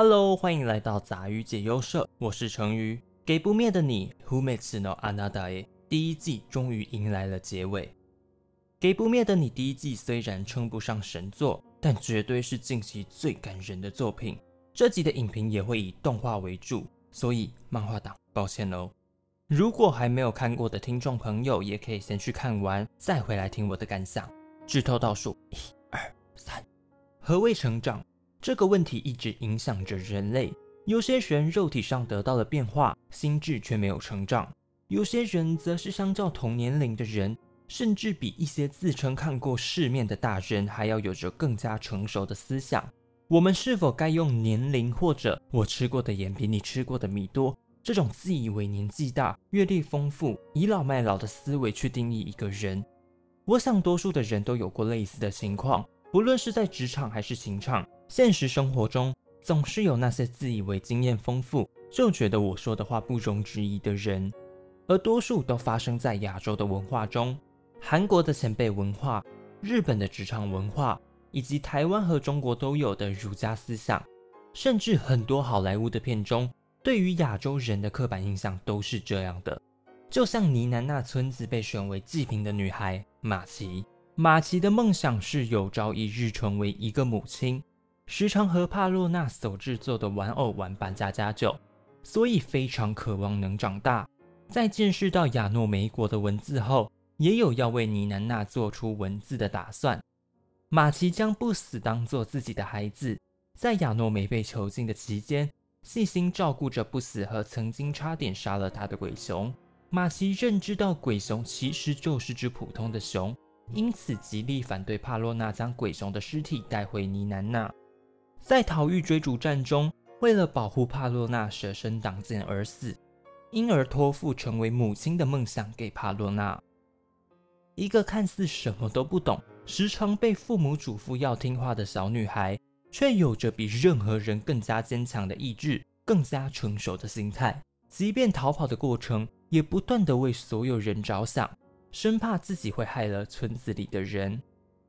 Hello，欢迎来到杂鱼解忧社，我是成鱼。给不灭的你，Who makes no another？第一季终于迎来了结尾。给不灭的你第一季虽然称不上神作，但绝对是近期最感人的作品。这集的影评也会以动画为主，所以漫画党抱歉喽。如果还没有看过的听众朋友，也可以先去看完，再回来听我的感想。剧透倒数，一、二、三。何谓成长？这个问题一直影响着人类。有些人肉体上得到了变化，心智却没有成长；有些人则是相较同年龄的人，甚至比一些自称看过世面的大人还要有着更加成熟的思想。我们是否该用年龄，或者我吃过的盐比你吃过的米多这种自以为年纪大、阅历丰富、倚老卖老的思维去定义一个人？我想，多数的人都有过类似的情况，不论是在职场还是情场。现实生活中，总是有那些自以为经验丰富，就觉得我说的话不容置疑的人，而多数都发生在亚洲的文化中，韩国的前辈文化、日本的职场文化，以及台湾和中国都有的儒家思想，甚至很多好莱坞的片中，对于亚洲人的刻板印象都是这样的。就像尼南那村子被选为祭品的女孩马奇，马奇的梦想是有朝一日成为一个母亲。时常和帕洛纳所制作的玩偶玩扮家家酒，所以非常渴望能长大。在见识到亚诺梅国的文字后，也有要为尼南娜做出文字的打算。马奇将不死当做自己的孩子，在亚诺梅被囚禁的期间，细心照顾着不死和曾经差点杀了他的鬼熊。马奇认知到鬼熊其实就是只普通的熊，因此极力反对帕洛纳将鬼熊的尸体带回尼南娜。在逃狱追逐战中，为了保护帕洛娜舍身挡箭而死，因而托付成为母亲的梦想给帕洛娜。一个看似什么都不懂、时常被父母嘱咐要听话的小女孩，却有着比任何人更加坚强的意志、更加成熟的心态。即便逃跑的过程，也不断的为所有人着想，生怕自己会害了村子里的人。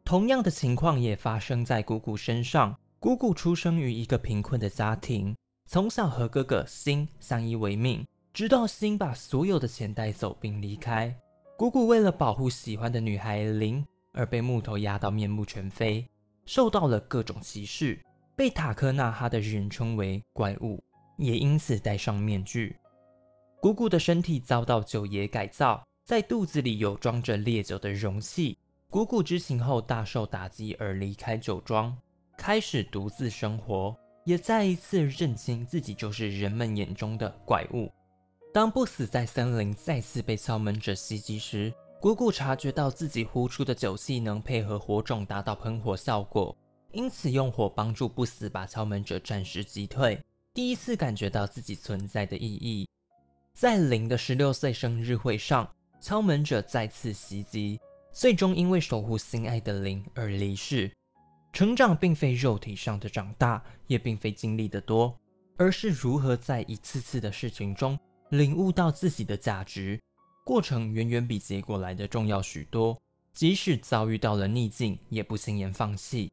同样的情况也发生在姑姑身上。姑姑出生于一个贫困的家庭，从小和哥哥辛相依为命，直到辛把所有的钱带走并离开。姑姑为了保护喜欢的女孩林，而被木头压到面目全非，受到了各种歧视，被塔克纳哈的人称为怪物，也因此戴上面具。姑姑的身体遭到九爷改造，在肚子里有装着烈酒的容器。姑姑知情后大受打击，而离开酒庄。开始独自生活，也再一次认清自己就是人们眼中的怪物。当不死在森林再次被敲门者袭击时，姑姑察觉到自己呼出的酒气能配合火种达到喷火效果，因此用火帮助不死把敲门者暂时击退。第一次感觉到自己存在的意义。在零的十六岁生日会上，敲门者再次袭击，最终因为守护心爱的零而离世。成长并非肉体上的长大，也并非经历的多，而是如何在一次次的事情中领悟到自己的价值。过程远远比结果来的重要许多。即使遭遇到了逆境，也不轻言放弃。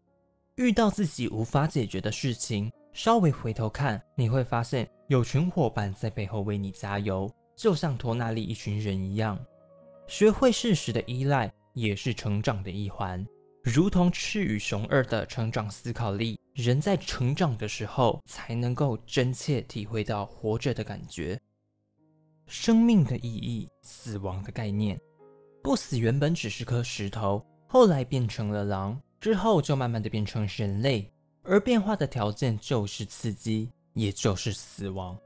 遇到自己无法解决的事情，稍微回头看，你会发现有群伙伴在背后为你加油，就像托纳利一群人一样。学会适时的依赖，也是成长的一环。如同赤与熊二的成长思考力，人在成长的时候才能够真切体会到活着的感觉。生命的意义，死亡的概念。不死原本只是颗石头，后来变成了狼，之后就慢慢的变成人类，而变化的条件就是刺激，也就是死亡。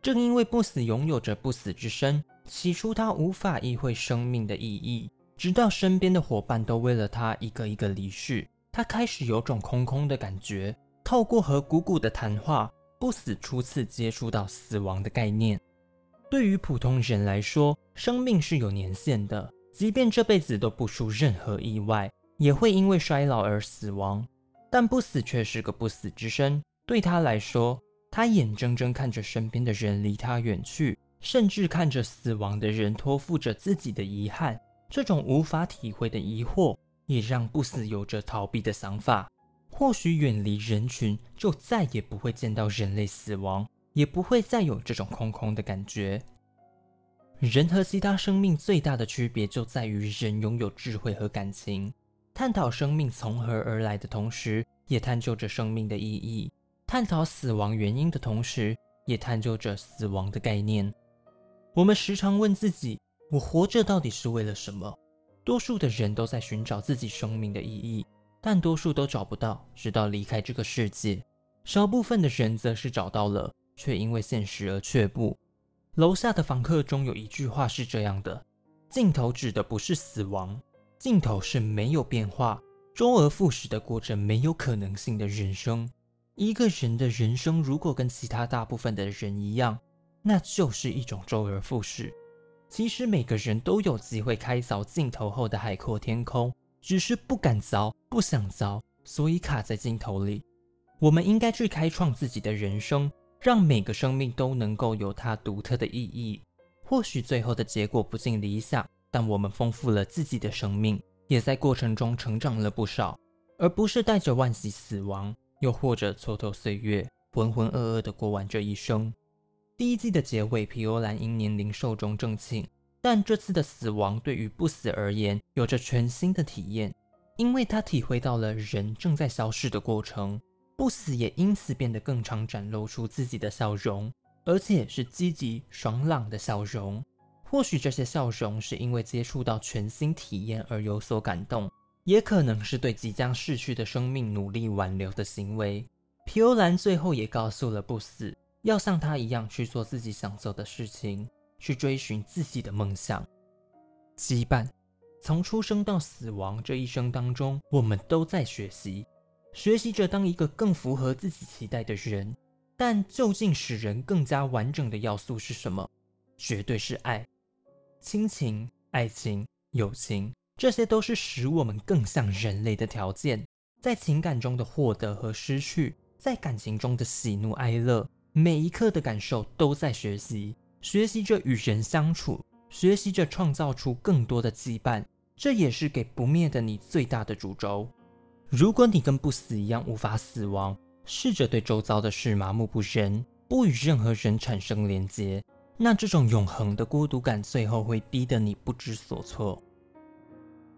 正因为不死拥有着不死之身，起初他无法意会生命的意义。直到身边的伙伴都为了他一个一个离世，他开始有种空空的感觉。透过和姑姑的谈话，不死初次接触到死亡的概念。对于普通人来说，生命是有年限的，即便这辈子都不出任何意外，也会因为衰老而死亡。但不死却是个不死之身。对他来说，他眼睁睁看着身边的人离他远去，甚至看着死亡的人托付着自己的遗憾。这种无法体会的疑惑，也让不死有着逃避的想法。或许远离人群，就再也不会见到人类死亡，也不会再有这种空空的感觉。人和其他生命最大的区别就在于人拥有智慧和感情。探讨生命从何而来的同时，也探究着生命的意义；探讨死亡原因的同时，也探究着死亡的概念。我们时常问自己：我活着到底是为了什么？多数的人都在寻找自己生命的意义，但多数都找不到，直到离开这个世界。少部分的人则是找到了，却因为现实而却步。楼下的房客中有一句话是这样的：尽头指的不是死亡，尽头是没有变化、周而复始的过着没有可能性的人生。一个人的人生如果跟其他大部分的人一样，那就是一种周而复始。其实每个人都有机会开凿镜头后的海阔天空，只是不敢凿、不想凿，所以卡在镜头里。我们应该去开创自己的人生，让每个生命都能够有它独特的意义。或许最后的结果不尽理想，但我们丰富了自己的生命，也在过程中成长了不少，而不是带着惋惜死亡，又或者蹉跎岁月，浑浑噩噩地过完这一生。第一季的结尾，皮欧兰因年龄寿终正寝，但这次的死亡对于不死而言有着全新的体验，因为他体会到了人正在消逝的过程，不死也因此变得更常展露出自己的笑容，而且是积极爽朗的笑容。或许这些笑容是因为接触到全新体验而有所感动，也可能是对即将逝去的生命努力挽留的行为。皮欧兰最后也告诉了不死。要像他一样去做自己想做的事情，去追寻自己的梦想。羁绊，从出生到死亡这一生当中，我们都在学习，学习着当一个更符合自己期待的人。但究竟使人更加完整的要素是什么？绝对是爱、亲情、爱情、友情，这些都是使我们更像人类的条件。在情感中的获得和失去，在感情中的喜怒哀乐。每一刻的感受都在学习，学习着与人相处，学习着创造出更多的羁绊。这也是给不灭的你最大的诅咒。如果你跟不死一样无法死亡，试着对周遭的事麻木不仁，不与任何人产生连接，那这种永恒的孤独感最后会逼得你不知所措。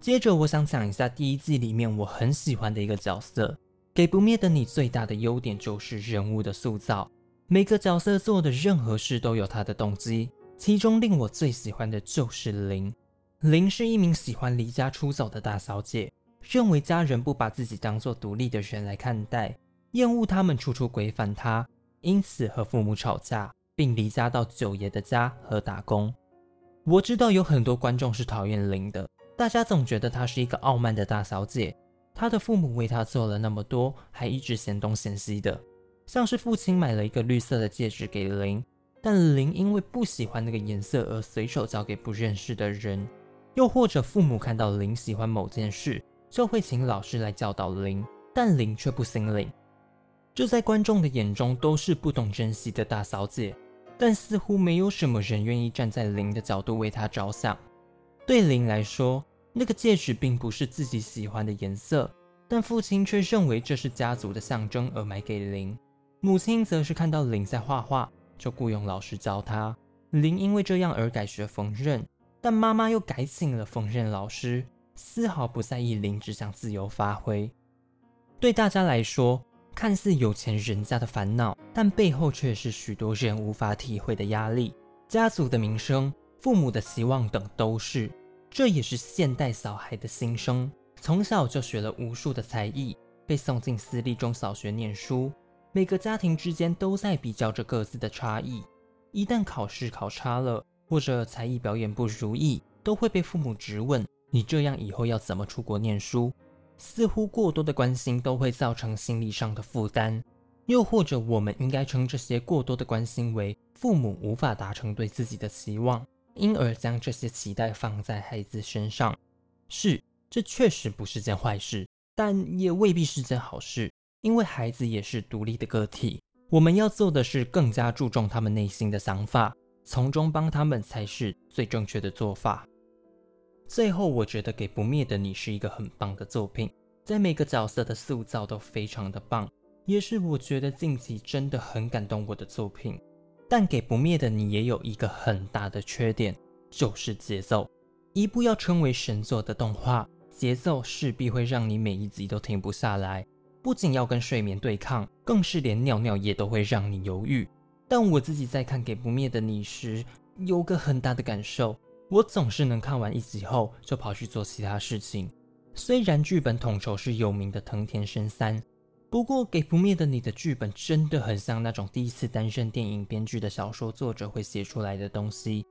接着，我想讲一下第一季里面我很喜欢的一个角色。给不灭的你最大的优点就是人物的塑造。每个角色做的任何事都有他的动机，其中令我最喜欢的就是林。林是一名喜欢离家出走的大小姐，认为家人不把自己当做独立的人来看待，厌恶他们处处规范她，因此和父母吵架，并离家到九爷的家和打工。我知道有很多观众是讨厌林的，大家总觉得她是一个傲慢的大小姐，她的父母为她做了那么多，还一直嫌东嫌西的。像是父亲买了一个绿色的戒指给林，但林因为不喜欢那个颜色而随手交给不认识的人；又或者父母看到林喜欢某件事，就会请老师来教导林，但林却不心领。这在观众的眼中都是不懂珍惜的大小姐，但似乎没有什么人愿意站在林的角度为她着想。对林来说，那个戒指并不是自己喜欢的颜色，但父亲却认为这是家族的象征而买给林。母亲则是看到林在画画，就雇佣老师教他。林因为这样而改学缝纫，但妈妈又改请了缝纫老师，丝毫不在意林只想自由发挥。对大家来说，看似有钱人家的烦恼，但背后却是许多人无法体会的压力。家族的名声、父母的希望等都是。这也是现代小孩的心声。从小就学了无数的才艺，被送进私立中小学念书。每个家庭之间都在比较着各自的差异，一旦考试考差了，或者才艺表演不如意，都会被父母质问：“你这样以后要怎么出国念书？”似乎过多的关心都会造成心理上的负担，又或者我们应该称这些过多的关心为父母无法达成对自己的期望，因而将这些期待放在孩子身上。是，这确实不是件坏事，但也未必是件好事。因为孩子也是独立的个体，我们要做的是更加注重他们内心的想法，从中帮他们才是最正确的做法。最后，我觉得《给不灭的你》是一个很棒的作品，在每个角色的塑造都非常的棒，也是我觉得近期真的很感动我的作品。但给不灭的你也有一个很大的缺点，就是节奏。一部要称为神作的动画，节奏势必会让你每一集都停不下来，不仅要跟睡眠对抗，更是连尿尿也都会让你犹豫。但我自己在看《给不灭的你》时，有个很大的感受，我总是能看完一集后就跑去做其他事情。虽然剧本统筹是有名的藤田伸三，不过《给不灭的你》的剧本真的很像那种第一次担任电影编剧的小说作者会写出来的东西，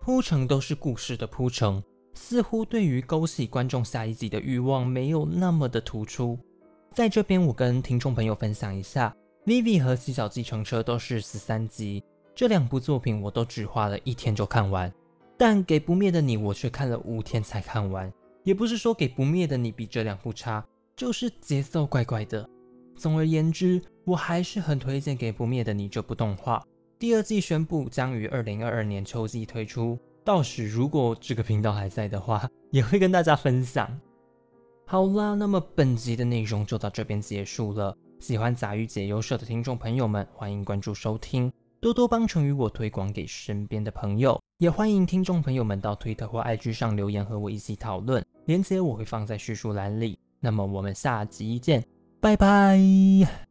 铺陈都是故事的铺陈，似乎对于勾起观众下一集的欲望没有那么的突出。在这边，我跟听众朋友分享一下，《Vivi》和《七小计程车》都是十三集，这两部作品我都只花了一天就看完，但《给不灭的你》我却看了五天才看完。也不是说给不灭的你比这两部差，就是节奏怪怪的。总而言之，我还是很推荐给不灭的你这部动画。第二季宣布将于二零二二年秋季推出，到时如果这个频道还在的话，也会跟大家分享。好啦，那么本集的内容就到这边结束了。喜欢杂鱼解忧社的听众朋友们，欢迎关注收听，多多帮成与我推广给身边的朋友，也欢迎听众朋友们到推特或 IG 上留言和我一起讨论。链接我会放在叙述栏里。那么我们下集见，拜拜。